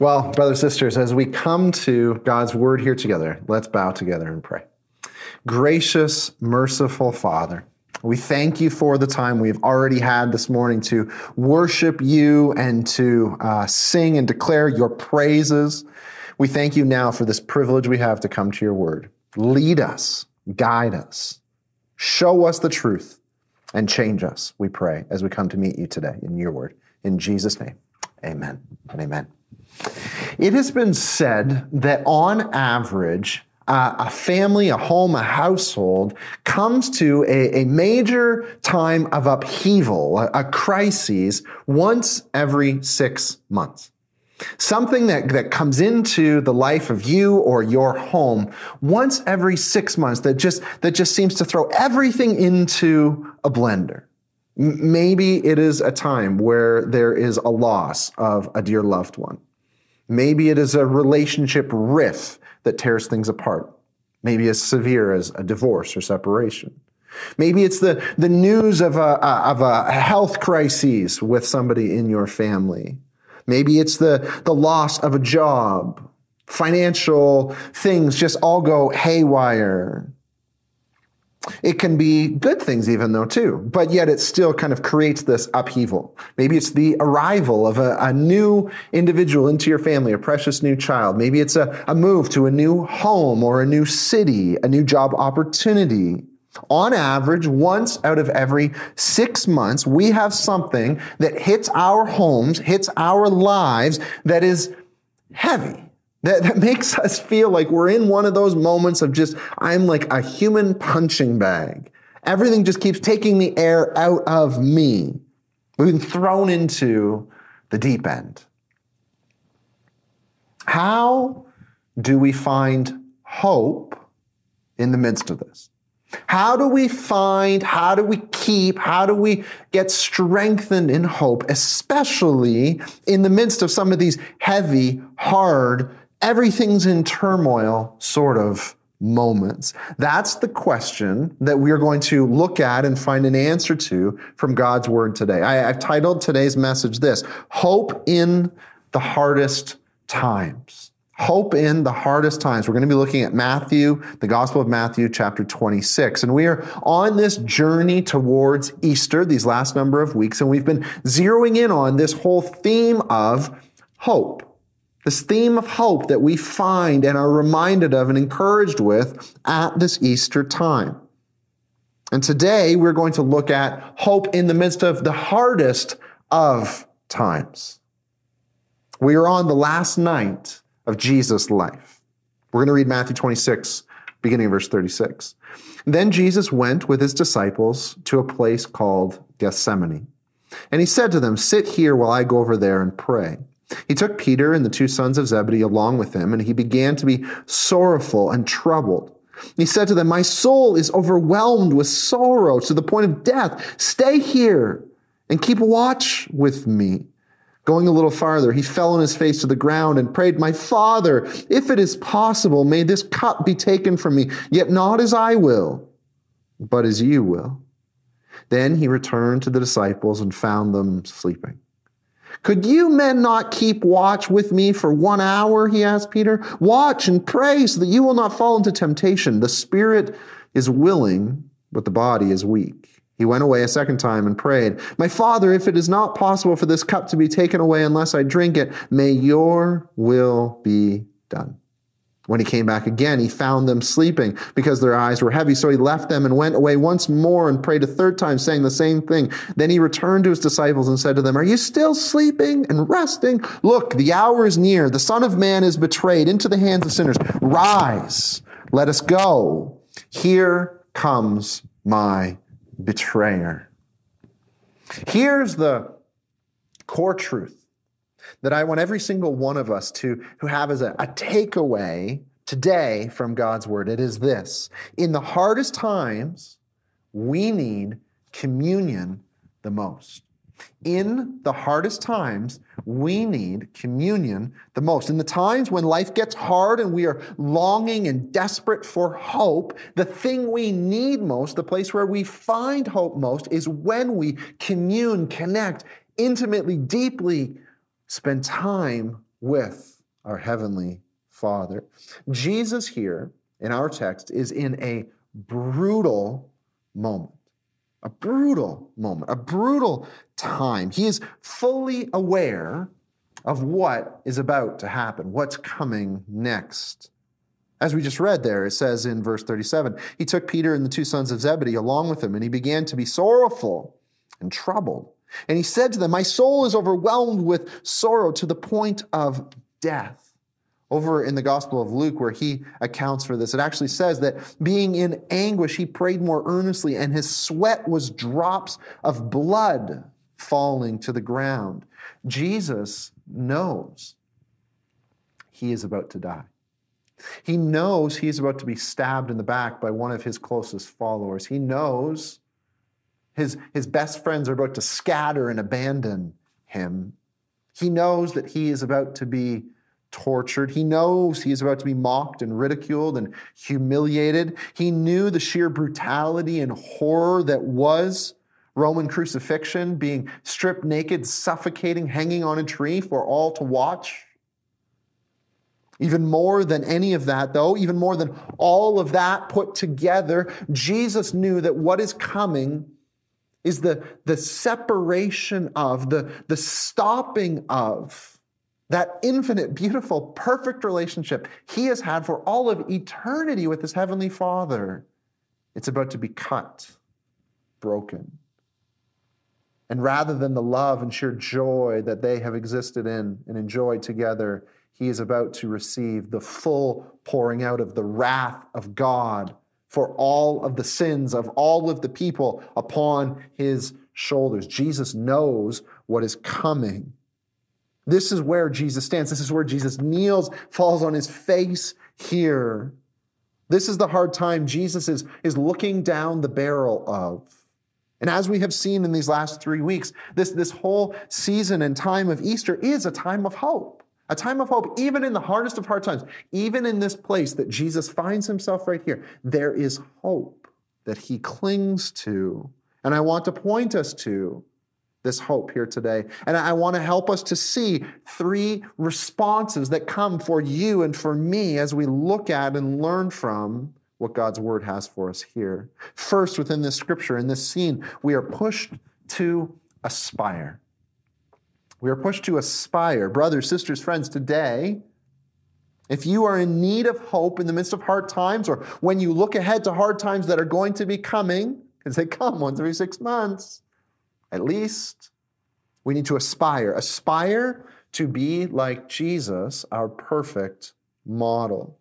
Well, brothers and sisters, as we come to God's word here together, let's bow together and pray. Gracious, merciful Father, we thank you for the time we've already had this morning to worship you and to uh, sing and declare your praises. We thank you now for this privilege we have to come to your word. Lead us, guide us, show us the truth, and change us, we pray, as we come to meet you today in your word. In Jesus' name, amen and amen. It has been said that on average, uh, a family, a home, a household comes to a, a major time of upheaval, a, a crisis, once every six months. Something that, that comes into the life of you or your home once every six months that just, that just seems to throw everything into a blender. Maybe it is a time where there is a loss of a dear loved one. Maybe it is a relationship riff that tears things apart. Maybe as severe as a divorce or separation. Maybe it's the, the news of a, of a health crisis with somebody in your family. Maybe it's the, the loss of a job. Financial things just all go haywire. It can be good things even though too, but yet it still kind of creates this upheaval. Maybe it's the arrival of a, a new individual into your family, a precious new child. Maybe it's a, a move to a new home or a new city, a new job opportunity. On average, once out of every six months, we have something that hits our homes, hits our lives that is heavy that, that makes us feel like we're in one of those moments of just, I'm like a human punching bag. Everything just keeps taking the air out of me. We've been thrown into the deep end. How do we find hope in the midst of this? How do we find, how do we keep, how do we get strengthened in hope, especially in the midst of some of these heavy, hard, everything's in turmoil sort of moments? That's the question that we are going to look at and find an answer to from God's word today. I, have titled today's message this Hope in the Hardest Times. Hope in the hardest times. We're going to be looking at Matthew, the Gospel of Matthew, chapter 26. And we are on this journey towards Easter these last number of weeks, and we've been zeroing in on this whole theme of hope. This theme of hope that we find and are reminded of and encouraged with at this Easter time. And today we're going to look at hope in the midst of the hardest of times. We are on the last night of Jesus' life. We're going to read Matthew 26, beginning of verse 36. Then Jesus went with his disciples to a place called Gethsemane. And he said to them, Sit here while I go over there and pray. He took Peter and the two sons of Zebedee along with him, and he began to be sorrowful and troubled. He said to them, My soul is overwhelmed with sorrow to the point of death. Stay here and keep watch with me. Going a little farther, he fell on his face to the ground and prayed, My Father, if it is possible, may this cup be taken from me, yet not as I will, but as you will. Then he returned to the disciples and found them sleeping. Could you men not keep watch with me for one hour? He asked Peter. Watch and pray so that you will not fall into temptation. The spirit is willing, but the body is weak. He went away a second time and prayed, My father, if it is not possible for this cup to be taken away unless I drink it, may your will be done. When he came back again, he found them sleeping because their eyes were heavy. So he left them and went away once more and prayed a third time, saying the same thing. Then he returned to his disciples and said to them, Are you still sleeping and resting? Look, the hour is near. The Son of Man is betrayed into the hands of sinners. Rise, let us go. Here comes my betrayer. Here's the core truth that I want every single one of us to who have as a, a takeaway today from God's word. It is this. In the hardest times, we need communion the most. In the hardest times, we need communion the most. In the times when life gets hard and we are longing and desperate for hope, the thing we need most, the place where we find hope most, is when we commune, connect intimately, deeply spend time with our Heavenly Father. Jesus here in our text is in a brutal moment. A brutal moment, a brutal time. He is fully aware of what is about to happen, what's coming next. As we just read there, it says in verse 37 He took Peter and the two sons of Zebedee along with him, and he began to be sorrowful and troubled. And he said to them, My soul is overwhelmed with sorrow to the point of death. Over in the Gospel of Luke, where he accounts for this, it actually says that being in anguish, he prayed more earnestly, and his sweat was drops of blood falling to the ground. Jesus knows he is about to die. He knows he is about to be stabbed in the back by one of his closest followers. He knows his, his best friends are about to scatter and abandon him. He knows that he is about to be tortured. He knows he is about to be mocked and ridiculed and humiliated. He knew the sheer brutality and horror that was Roman crucifixion, being stripped naked, suffocating, hanging on a tree for all to watch. Even more than any of that, though, even more than all of that put together, Jesus knew that what is coming is the, the separation of, the, the stopping of that infinite, beautiful, perfect relationship he has had for all of eternity with his heavenly Father. It's about to be cut, broken. And rather than the love and sheer joy that they have existed in and enjoyed together, he is about to receive the full pouring out of the wrath of God for all of the sins of all of the people upon his shoulders. Jesus knows what is coming. This is where Jesus stands. This is where Jesus kneels, falls on his face here. This is the hard time Jesus is, is looking down the barrel of. And as we have seen in these last three weeks, this, this whole season and time of Easter is a time of hope. A time of hope, even in the hardest of hard times, even in this place that Jesus finds himself right here, there is hope that he clings to. And I want to point us to this hope here today. And I want to help us to see three responses that come for you and for me as we look at and learn from what God's word has for us here. First, within this scripture, in this scene, we are pushed to aspire. We are pushed to aspire. Brothers, sisters, friends, today, if you are in need of hope in the midst of hard times, or when you look ahead to hard times that are going to be coming, because they come once every six months, at least, we need to aspire. Aspire to be like Jesus, our perfect model.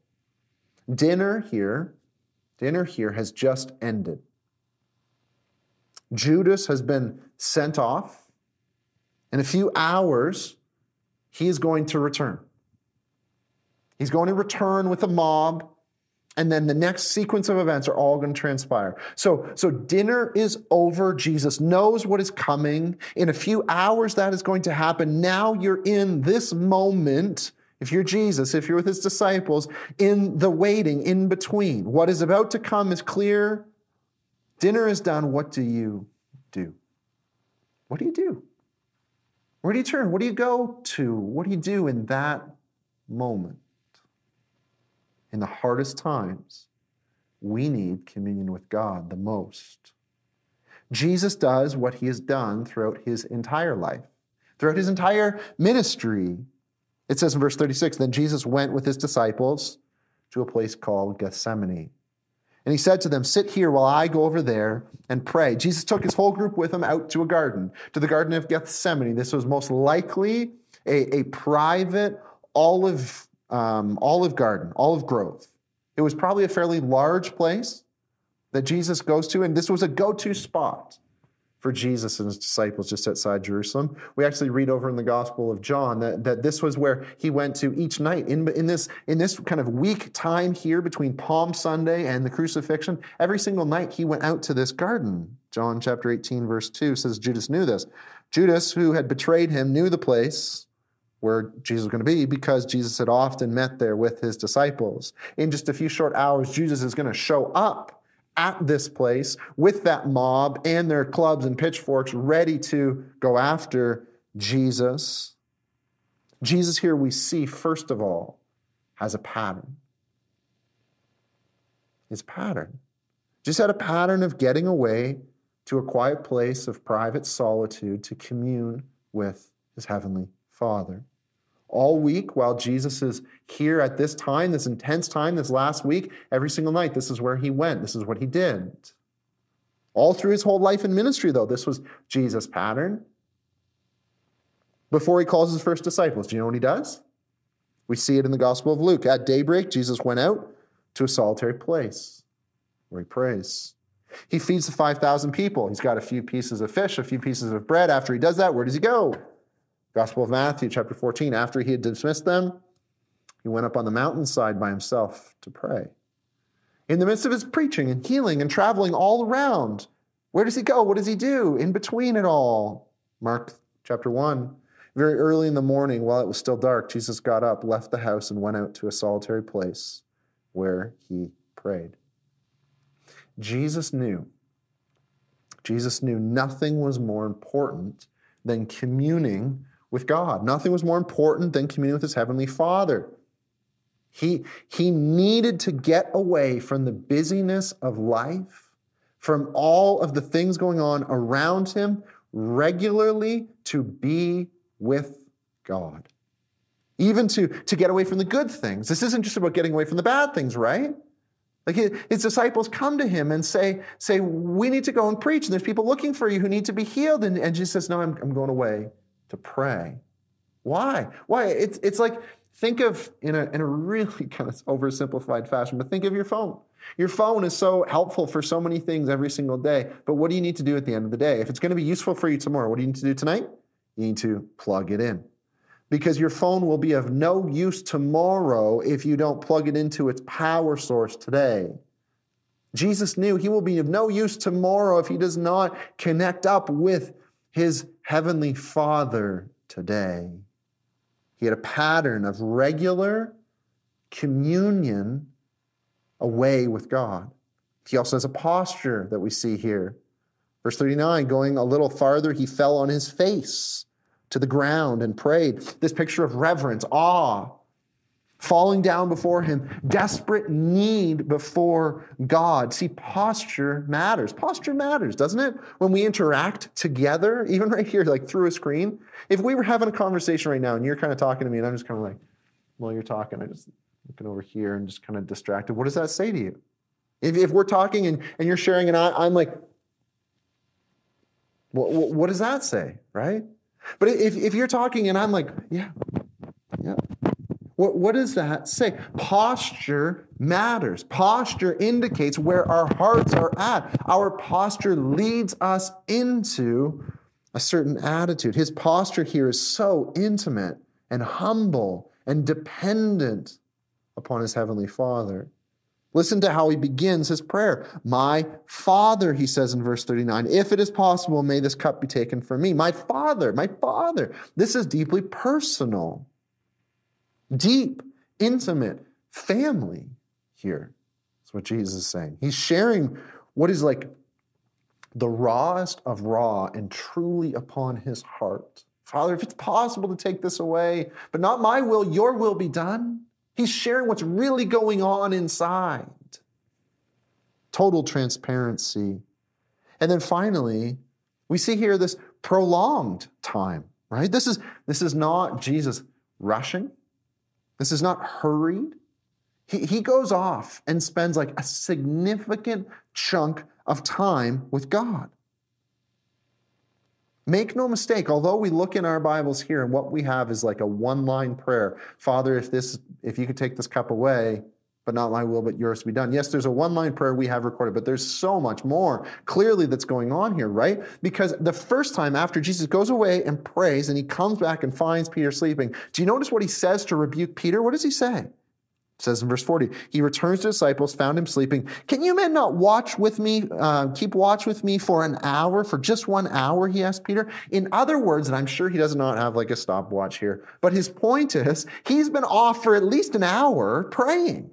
Dinner here Dinner here has just ended. Judas has been sent off. In a few hours, he is going to return. He's going to return with a mob, and then the next sequence of events are all going to transpire. So, so dinner is over. Jesus knows what is coming. In a few hours, that is going to happen. Now you're in this moment if you're Jesus, if you're with his disciples, in the waiting, in between, what is about to come is clear. Dinner is done. What do you do? What do you do? Where do you turn? What do you go to? What do you do in that moment? In the hardest times, we need communion with God the most. Jesus does what he has done throughout his entire life, throughout his entire ministry. It says in verse 36 Then Jesus went with his disciples to a place called Gethsemane. And he said to them, Sit here while I go over there and pray. Jesus took his whole group with him out to a garden, to the Garden of Gethsemane. This was most likely a, a private olive, um, olive garden, olive grove. It was probably a fairly large place that Jesus goes to, and this was a go to spot for Jesus and his disciples just outside Jerusalem. We actually read over in the Gospel of John that, that this was where he went to each night. In, in, this, in this kind of week time here between Palm Sunday and the crucifixion, every single night he went out to this garden. John chapter 18, verse 2 says Judas knew this. Judas, who had betrayed him, knew the place where Jesus was going to be because Jesus had often met there with his disciples. In just a few short hours, Jesus is going to show up at this place with that mob and their clubs and pitchforks ready to go after Jesus. Jesus here we see, first of all, has a pattern. His pattern. Just had a pattern of getting away to a quiet place of private solitude to commune with his heavenly Father. All week, while Jesus is here at this time, this intense time, this last week, every single night, this is where he went. This is what he did. All through his whole life and ministry, though, this was Jesus' pattern. Before he calls his first disciples, do you know what he does? We see it in the Gospel of Luke. At daybreak, Jesus went out to a solitary place where he prays. He feeds the 5,000 people. He's got a few pieces of fish, a few pieces of bread. After he does that, where does he go? Gospel of Matthew, chapter 14. After he had dismissed them, he went up on the mountainside by himself to pray. In the midst of his preaching and healing and traveling all around, where does he go? What does he do in between it all? Mark chapter 1. Very early in the morning, while it was still dark, Jesus got up, left the house, and went out to a solitary place where he prayed. Jesus knew. Jesus knew nothing was more important than communing with God. Nothing was more important than communing with his heavenly Father. He, he needed to get away from the busyness of life, from all of the things going on around him, regularly to be with God. Even to, to get away from the good things. This isn't just about getting away from the bad things, right? Like his disciples come to him and say, say, we need to go and preach, and there's people looking for you who need to be healed. And, and Jesus says, No, I'm, I'm going away to pray. Why? Why? It's, it's like, think of, in a, in a really kind of oversimplified fashion, but think of your phone. Your phone is so helpful for so many things every single day, but what do you need to do at the end of the day? If it's going to be useful for you tomorrow, what do you need to do tonight? You need to plug it in. Because your phone will be of no use tomorrow if you don't plug it into its power source today. Jesus knew he will be of no use tomorrow if he does not connect up with his heavenly Father today. He had a pattern of regular communion away with God. He also has a posture that we see here. Verse 39 going a little farther, he fell on his face to the ground and prayed. This picture of reverence, awe, falling down before him, desperate need before God. See, posture matters. Posture matters, doesn't it? When we interact together, even right here, like through a screen. If we were having a conversation right now and you're kind of talking to me and I'm just kind of like, while you're talking, I'm just looking over here and just kind of distracted. What does that say to you? If, if we're talking and, and you're sharing and I, I'm like, what, what does that say, right? But if, if you're talking and I'm like, yeah, what, what does that say? Posture matters. Posture indicates where our hearts are at. Our posture leads us into a certain attitude. His posture here is so intimate and humble and dependent upon his heavenly Father. Listen to how he begins his prayer. My Father, he says in verse 39, if it is possible, may this cup be taken from me. My Father, my Father. This is deeply personal deep, intimate family here. That's what Jesus is saying. He's sharing what is like the rawest of raw and truly upon his heart. Father, if it's possible to take this away, but not my will, your will be done. He's sharing what's really going on inside. Total transparency. And then finally, we see here this prolonged time, right? This is, this is not Jesus rushing. This is not hurried. He, he goes off and spends like a significant chunk of time with God. Make no mistake, although we look in our Bibles here and what we have is like a one line prayer Father, if, this, if you could take this cup away, but not my will, but yours be done. Yes, there's a one line prayer we have recorded, but there's so much more clearly that's going on here, right? Because the first time after Jesus goes away and prays and he comes back and finds Peter sleeping, do you notice what he says to rebuke Peter? What does he say? It says in verse 40, he returns to disciples, found him sleeping. Can you men not watch with me, uh, keep watch with me for an hour, for just one hour? He asked Peter. In other words, and I'm sure he does not have like a stopwatch here, but his point is he's been off for at least an hour praying.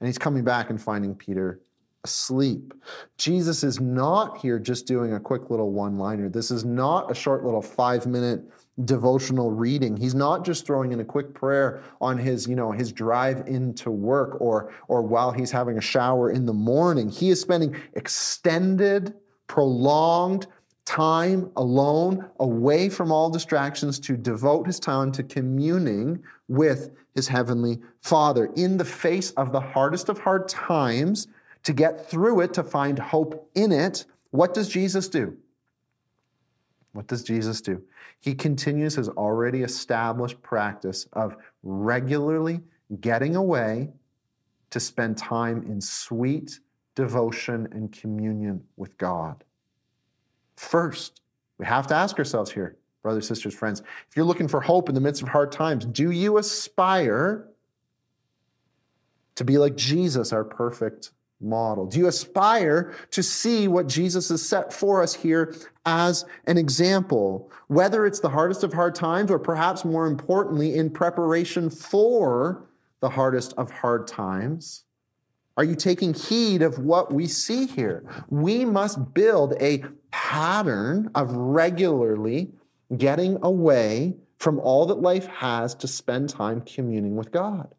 And he's coming back and finding Peter asleep. Jesus is not here just doing a quick little one liner. This is not a short little five minute devotional reading. He's not just throwing in a quick prayer on his, you know, his drive into work or or while he's having a shower in the morning. He is spending extended, prolonged time alone, away from all distractions to devote his time to communing with his heavenly Father in the face of the hardest of hard times to get through it, to find hope in it. What does Jesus do? What does Jesus do? He continues his already established practice of regularly getting away to spend time in sweet devotion and communion with God. First, we have to ask ourselves here, brothers, sisters, friends, if you're looking for hope in the midst of hard times, do you aspire to be like Jesus, our perfect model? Do you aspire to see what Jesus has set for us here as an example? Whether it's the hardest of hard times or perhaps more importantly, in preparation for the hardest of hard times, are you taking heed of what we see here? We must build a pattern of regularly getting away from all that life has to spend time communing with God.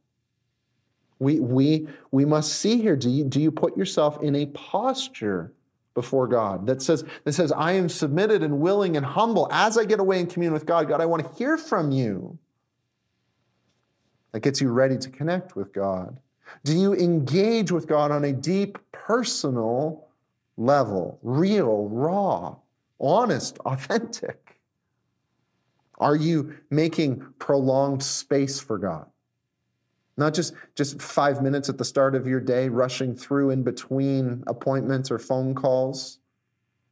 We, we, we must see here do you, do you put yourself in a posture before God that says, that says, I am submitted and willing and humble as I get away and commune with God. God, I want to hear from you. That gets you ready to connect with God. Do you engage with God on a deep personal level, real, raw, honest, authentic? Are you making prolonged space for God? Not just, just five minutes at the start of your day, rushing through in between appointments or phone calls,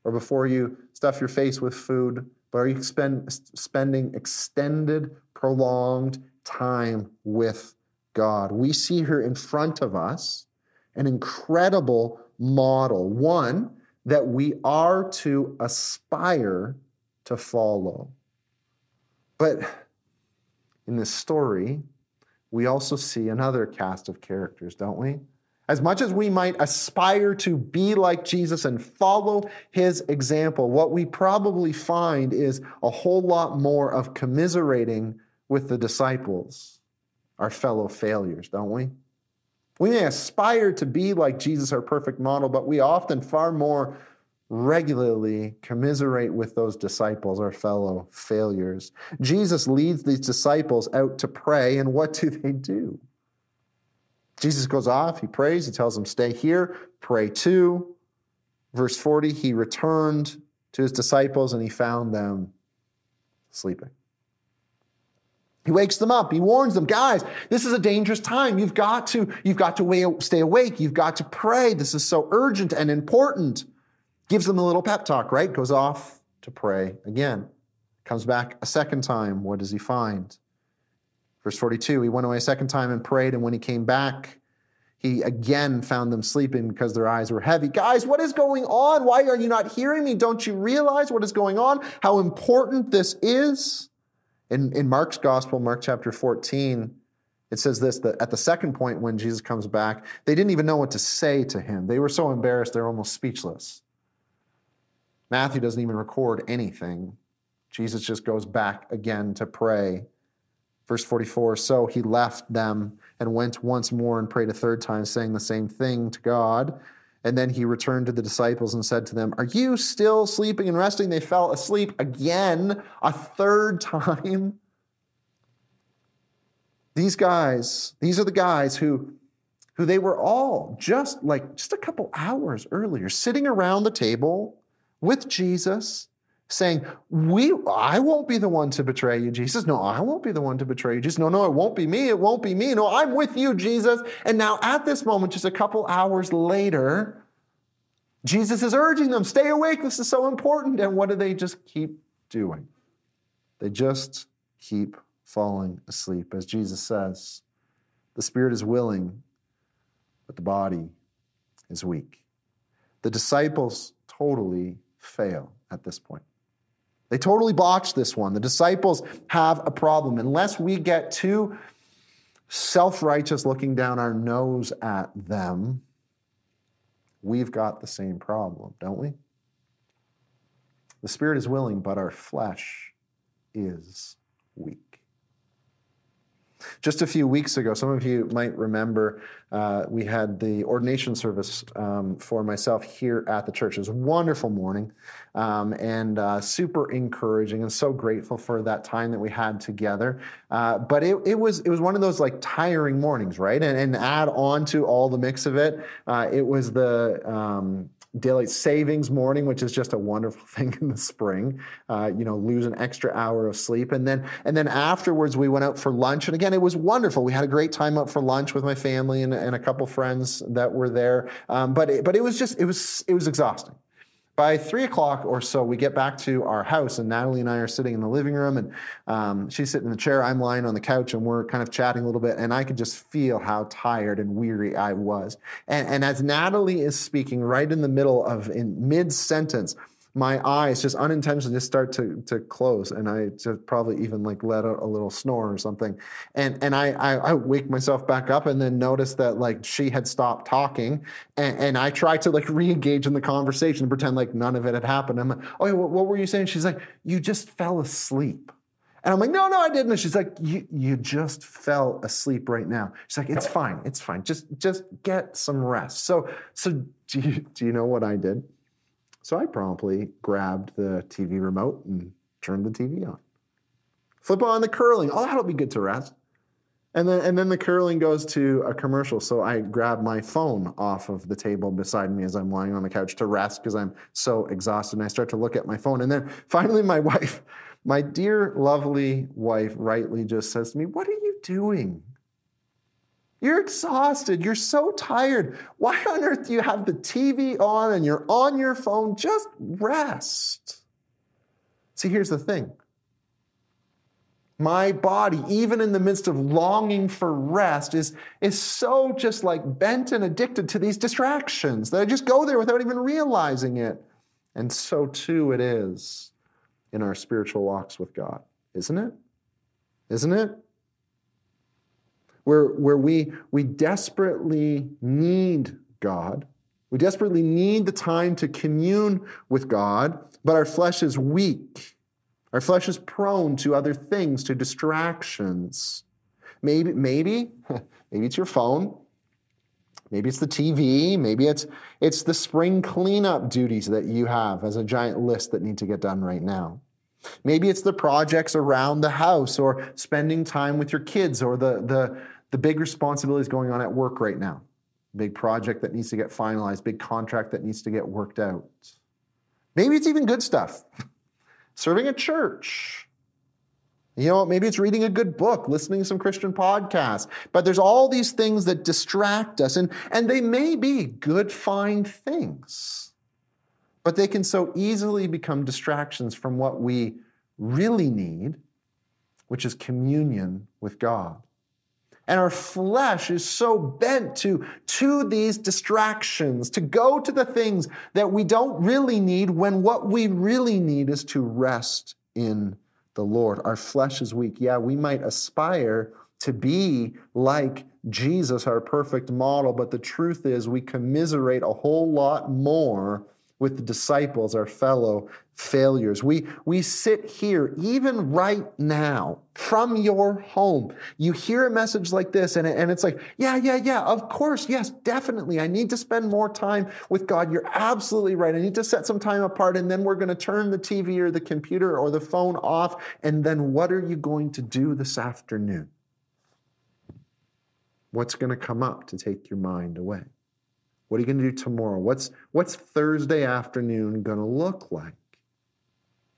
or before you stuff your face with food, but are you spend, spending extended, prolonged time with God? We see here in front of us an incredible model, one that we are to aspire to follow. But in this story, we also see another cast of characters, don't we? As much as we might aspire to be like Jesus and follow his example, what we probably find is a whole lot more of commiserating with the disciples, our fellow failures, don't we? We may aspire to be like Jesus, our perfect model, but we often far more regularly commiserate with those disciples, our fellow failures. Jesus leads these disciples out to pray, and what do they do? Jesus goes off, he prays, he tells them, Stay here, pray too. Verse 40, he returned to his disciples and he found them sleeping. He wakes them up. He warns them, guys, this is a dangerous time. You've got to, you've got to stay awake. You've got to pray. This is so urgent and important. Gives them a little pep talk, right? Goes off to pray again. Comes back a second time. What does he find? Verse 42 He went away a second time and prayed, and when he came back, he again found them sleeping because their eyes were heavy. Guys, what is going on? Why are you not hearing me? Don't you realize what is going on? How important this is? In, in Mark's gospel, Mark chapter 14, it says this that at the second point when Jesus comes back, they didn't even know what to say to him. They were so embarrassed, they're almost speechless. Matthew doesn't even record anything. Jesus just goes back again to pray. Verse 44 So he left them and went once more and prayed a third time, saying the same thing to God. And then he returned to the disciples and said to them, Are you still sleeping and resting? They fell asleep again, a third time. These guys, these are the guys who, who they were all just like just a couple hours earlier, sitting around the table with Jesus, saying, We I won't be the one to betray you, Jesus. No, I won't be the one to betray you, Jesus. No, no, it won't be me. It won't be me. No, I'm with you, Jesus. And now at this moment, just a couple hours later, Jesus is urging them, stay awake. This is so important. And what do they just keep doing? They just keep falling asleep. As Jesus says, the spirit is willing, but the body is weak. The disciples totally fail at this point. They totally botch this one. The disciples have a problem. Unless we get too self righteous looking down our nose at them, we've got the same problem, don't we? The spirit is willing, but our flesh is weak. Just a few weeks ago, some of you might remember uh, we had the ordination service um, for myself here at the church. It was a wonderful morning um, and uh, super encouraging, and so grateful for that time that we had together. Uh, but it, it, was it was one of those like tiring mornings, right? And, and add on to all the mix of it, uh, it was the um, daylight savings morning, which is just a wonderful thing in the spring. Uh, you know, lose an extra hour of sleep, and then and then afterwards we went out for lunch, and again it was wonderful. We had a great time out for lunch with my family and, and a couple friends that were there. Um, but it, but it was just it was it was exhausting by three o'clock or so, we get back to our house, and Natalie and I are sitting in the living room, and um, she's sitting in the chair. I'm lying on the couch, and we're kind of chatting a little bit. And I could just feel how tired and weary I was. And, and as Natalie is speaking, right in the middle of in mid sentence, my eyes just unintentionally just start to, to close and I just probably even like let out a little snore or something. And and I, I, I wake myself back up and then notice that like she had stopped talking and, and I try to like re-engage in the conversation and pretend like none of it had happened. I'm like, oh, what, what were you saying? She's like, you just fell asleep. And I'm like, no, no, I didn't. And she's like, you, you just fell asleep right now. She's like, it's fine, it's fine. Just just get some rest. So so do you do you know what I did? So I promptly grabbed the TV remote and turned the TV on. Flip on the curling. Oh, that'll be good to rest. And then, and then the curling goes to a commercial. So I grab my phone off of the table beside me as I'm lying on the couch to rest because I'm so exhausted. And I start to look at my phone. And then finally, my wife, my dear, lovely wife, rightly just says to me, What are you doing? You're exhausted. You're so tired. Why on earth do you have the TV on and you're on your phone? Just rest. See, here's the thing. My body, even in the midst of longing for rest, is, is so just like bent and addicted to these distractions that I just go there without even realizing it. And so too it is in our spiritual walks with God, isn't it? Isn't it? Where, where we, we desperately need God. We desperately need the time to commune with God, but our flesh is weak. Our flesh is prone to other things, to distractions. Maybe, maybe, maybe it's your phone. Maybe it's the TV. Maybe it's it's the spring cleanup duties that you have as a giant list that need to get done right now. Maybe it's the projects around the house or spending time with your kids or the the the big responsibilities going on at work right now. Big project that needs to get finalized, big contract that needs to get worked out. Maybe it's even good stuff. Serving a church. You know, maybe it's reading a good book, listening to some Christian podcast. But there's all these things that distract us, and, and they may be good, fine things. But they can so easily become distractions from what we really need, which is communion with God. And our flesh is so bent to, to these distractions, to go to the things that we don't really need when what we really need is to rest in the Lord. Our flesh is weak. Yeah, we might aspire to be like Jesus, our perfect model, but the truth is we commiserate a whole lot more with the disciples, our fellow failures. We, we sit here, even right now, from your home. You hear a message like this, and, and it's like, yeah, yeah, yeah, of course, yes, definitely. I need to spend more time with God. You're absolutely right. I need to set some time apart, and then we're going to turn the TV or the computer or the phone off. And then what are you going to do this afternoon? What's going to come up to take your mind away? What are you going to do tomorrow? What's, what's Thursday afternoon going to look like?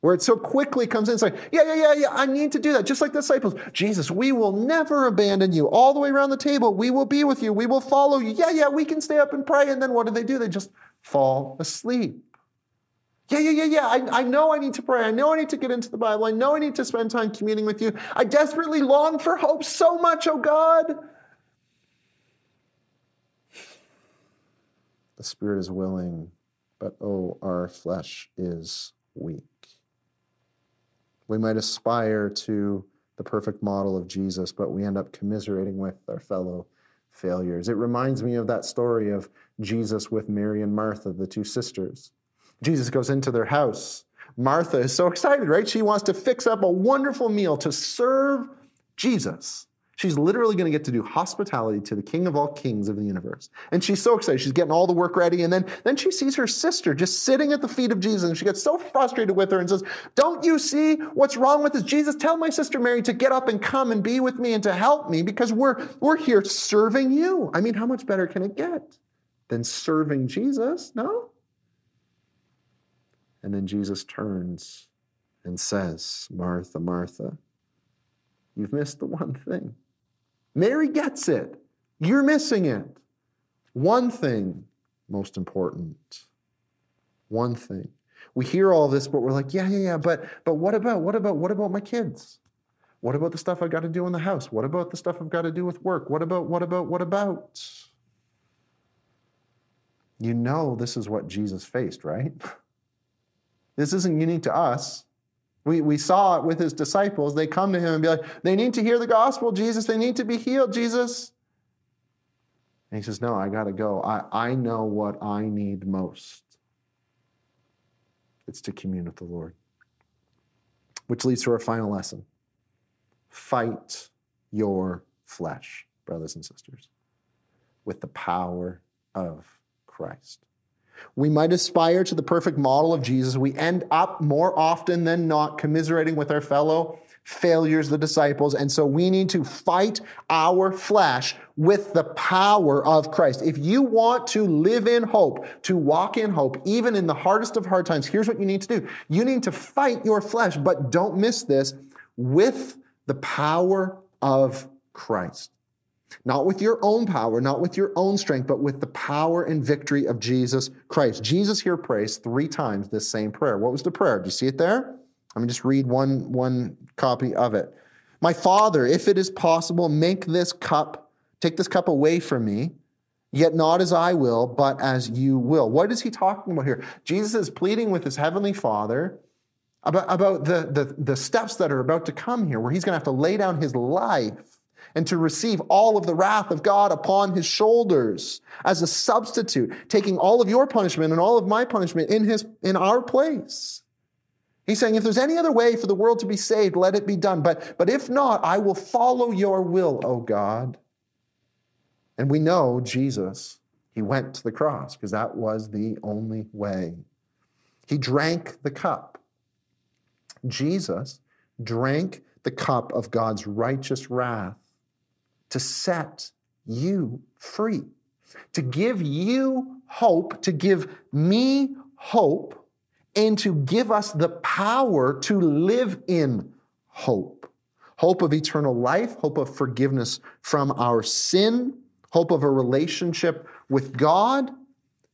Where it so quickly comes in, it's like, yeah, yeah, yeah, yeah, I need to do that. Just like the disciples. Jesus, we will never abandon you. All the way around the table, we will be with you. We will follow you. Yeah, yeah, we can stay up and pray. And then what do they do? They just fall asleep. Yeah, yeah, yeah, yeah. I, I know I need to pray. I know I need to get into the Bible. I know I need to spend time communing with you. I desperately long for hope so much, oh God. The spirit is willing, but oh, our flesh is weak. We might aspire to the perfect model of Jesus, but we end up commiserating with our fellow failures. It reminds me of that story of Jesus with Mary and Martha, the two sisters. Jesus goes into their house. Martha is so excited, right? She wants to fix up a wonderful meal to serve Jesus. She's literally going to get to do hospitality to the King of all kings of the universe. And she's so excited. She's getting all the work ready. And then, then she sees her sister just sitting at the feet of Jesus. And she gets so frustrated with her and says, Don't you see what's wrong with this? Jesus, tell my sister Mary to get up and come and be with me and to help me because we're, we're here serving you. I mean, how much better can it get than serving Jesus? No? And then Jesus turns and says, Martha, Martha, you've missed the one thing. Mary gets it. You're missing it. One thing, most important. One thing. We hear all this, but we're like, yeah, yeah, yeah, but but what about what about what about my kids? What about the stuff I've got to do in the house? What about the stuff I've got to do with work? What about what about what about? You know this is what Jesus faced, right? This isn't unique to us. We, we saw it with his disciples. They come to him and be like, they need to hear the gospel, Jesus. They need to be healed, Jesus. And he says, No, I got to go. I, I know what I need most. It's to commune with the Lord. Which leads to our final lesson fight your flesh, brothers and sisters, with the power of Christ. We might aspire to the perfect model of Jesus. We end up more often than not commiserating with our fellow failures, the disciples. And so we need to fight our flesh with the power of Christ. If you want to live in hope, to walk in hope, even in the hardest of hard times, here's what you need to do. You need to fight your flesh, but don't miss this with the power of Christ. Not with your own power, not with your own strength, but with the power and victory of Jesus Christ. Jesus here prays three times this same prayer. What was the prayer? Do you see it there? Let me just read one, one copy of it. My Father, if it is possible, make this cup, take this cup away from me, yet not as I will, but as you will. What is he talking about here? Jesus is pleading with his heavenly Father about, about the, the, the steps that are about to come here, where he's going to have to lay down his life and to receive all of the wrath of God upon his shoulders as a substitute, taking all of your punishment and all of my punishment in his, in our place. He's saying, if there's any other way for the world to be saved, let it be done. But, but if not, I will follow your will, O God. And we know Jesus, he went to the cross because that was the only way. He drank the cup. Jesus drank the cup of God's righteous wrath to set you free, to give you hope, to give me hope, and to give us the power to live in hope. Hope of eternal life, hope of forgiveness from our sin, hope of a relationship with God.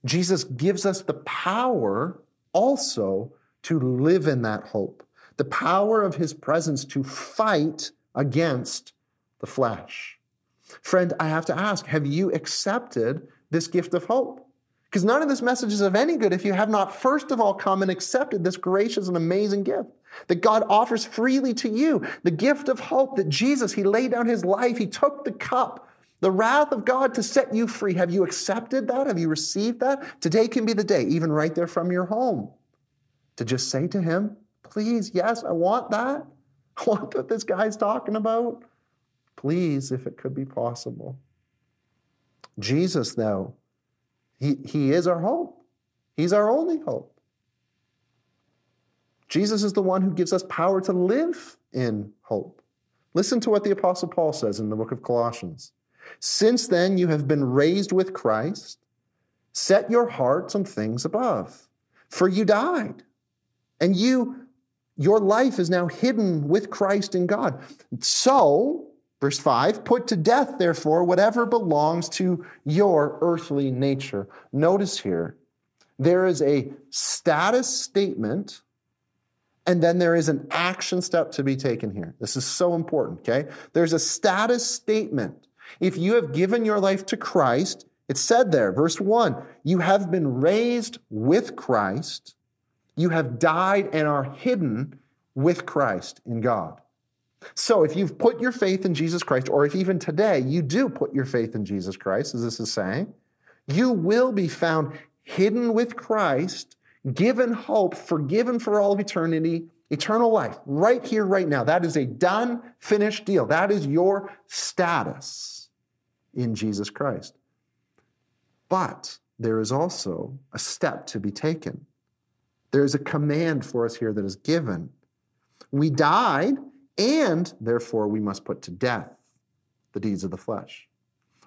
Jesus gives us the power also to live in that hope, the power of his presence to fight against the flesh. Friend, I have to ask have you accepted this gift of hope? Because none of this message is of any good if you have not, first of all, come and accepted this gracious and amazing gift that God offers freely to you. The gift of hope that Jesus, He laid down His life, He took the cup, the wrath of God to set you free. Have you accepted that? Have you received that? Today can be the day, even right there from your home, to just say to Him, Please, yes, I want that. I want what this guy's talking about. Please, if it could be possible. Jesus, though, he, he is our hope. He's our only hope. Jesus is the one who gives us power to live in hope. Listen to what the Apostle Paul says in the book of Colossians. Since then you have been raised with Christ, set your hearts on things above. For you died, and you your life is now hidden with Christ in God. So Verse 5 Put to death, therefore, whatever belongs to your earthly nature. Notice here, there is a status statement and then there is an action step to be taken here. This is so important, okay? There's a status statement. If you have given your life to Christ, it's said there, verse 1, you have been raised with Christ, you have died and are hidden with Christ in God. So if you've put your faith in Jesus Christ, or if even today you do put your faith in Jesus Christ, as this is saying, you will be found hidden with Christ, given hope, forgiven for all of eternity, eternal life, right here, right now. That is a done, finished deal. That is your status in Jesus Christ. But there is also a step to be taken. There is a command for us here that is given. We died, and therefore we must put to death the deeds of the flesh.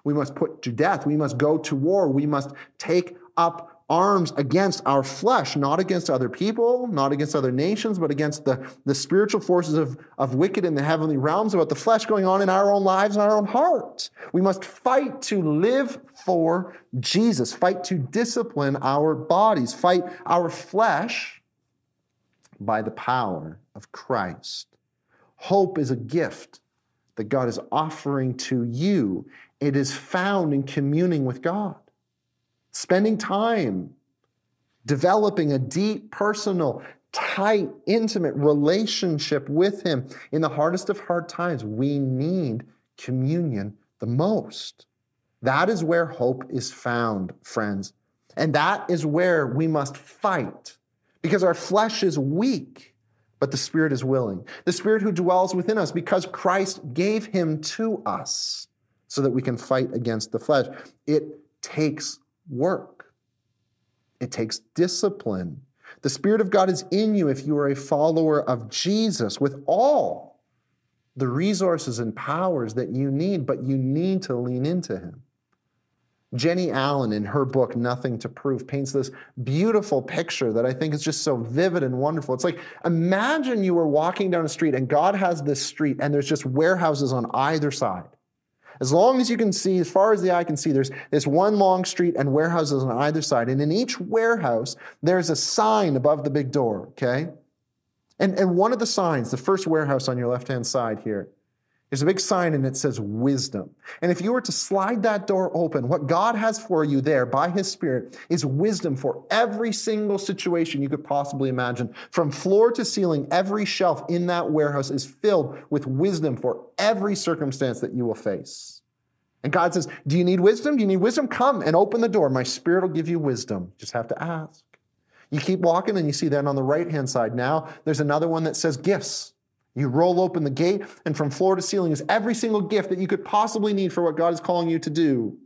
We must put to death. We must go to war. We must take up arms against our flesh, not against other people, not against other nations, but against the, the spiritual forces of, of wicked in the heavenly realms, about the flesh going on in our own lives and our own hearts. We must fight to live for Jesus, fight to discipline our bodies, fight our flesh by the power of Christ. Hope is a gift that God is offering to you. It is found in communing with God spending time developing a deep, personal, tight, intimate relationship with Him in the hardest of hard times. We need communion the most. That is where hope is found, friends. And that is where we must fight because our flesh is weak, but the Spirit is willing. The Spirit who dwells within us because Christ gave Him to us so that we can fight against the flesh. It takes work, it takes discipline. The Spirit of God is in you if you are a follower of Jesus with all the resources and powers that you need, but you need to lean into Him. Jennie Allen, in her book, Nothing to Prove, paints this beautiful picture that I think is just so vivid and wonderful. It's like imagine you were walking down a street and God has this street and there's just warehouses on either side. As long as you can see, as far as the eye can see, there's this one long street and warehouses on either side. And in each warehouse, there's a sign above the big door, okay? And, and one of the signs, the first warehouse on your left hand side here, there's a big sign and it says wisdom. And if you were to slide that door open, what God has for you there by His Spirit is wisdom for every single situation you could possibly imagine. From floor to ceiling, every shelf in that warehouse is filled with wisdom for every circumstance that you will face. And God says, Do you need wisdom? Do you need wisdom? Come and open the door. My Spirit will give you wisdom. Just have to ask. You keep walking and you see then on the right hand side now, there's another one that says gifts. You roll open the gate, and from floor to ceiling is every single gift that you could possibly need for what God is calling you to do.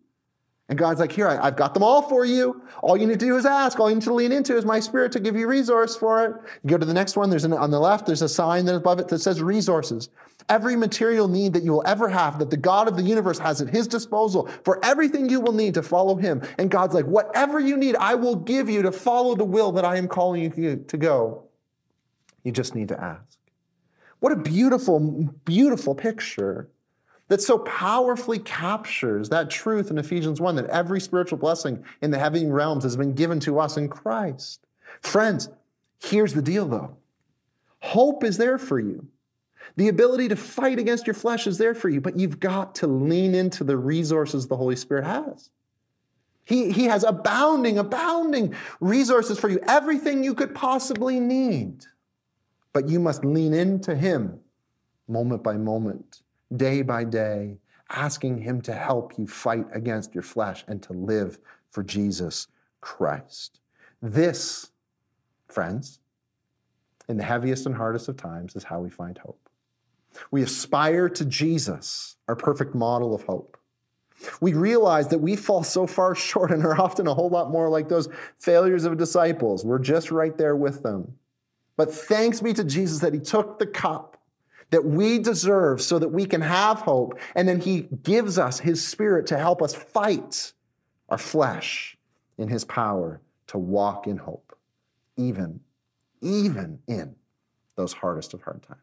And God's like, Here, I, have got them all for you. All you need to do is ask. All you need to lean into is my spirit to give you resource for it. You go to the next one, there's an, on the left, there's a sign that above it that says resources. Every material need that you will ever have, that the God of the universe has at his disposal for everything you will need to follow him. And God's like, Whatever you need, I will give you to follow the will that I am calling you to go. You just need to ask. What a beautiful, beautiful picture that so powerfully captures that truth in Ephesians 1 that every spiritual blessing in the heavenly realms has been given to us in Christ. Friends, here's the deal though hope is there for you. The ability to fight against your flesh is there for you, but you've got to lean into the resources the Holy Spirit has. He, he has abounding, abounding resources for you, everything you could possibly need. But you must lean into Him moment by moment, day by day, asking Him to help you fight against your flesh and to live for Jesus Christ. This, friends, in the heaviest and hardest of times, is how we find hope. We aspire to Jesus, our perfect model of hope. We realize that we fall so far short and are often a whole lot more like those failures of disciples. We're just right there with them. But thanks be to Jesus that he took the cup that we deserve so that we can have hope. And then he gives us his spirit to help us fight our flesh in his power to walk in hope, even, even in those hardest of hard times.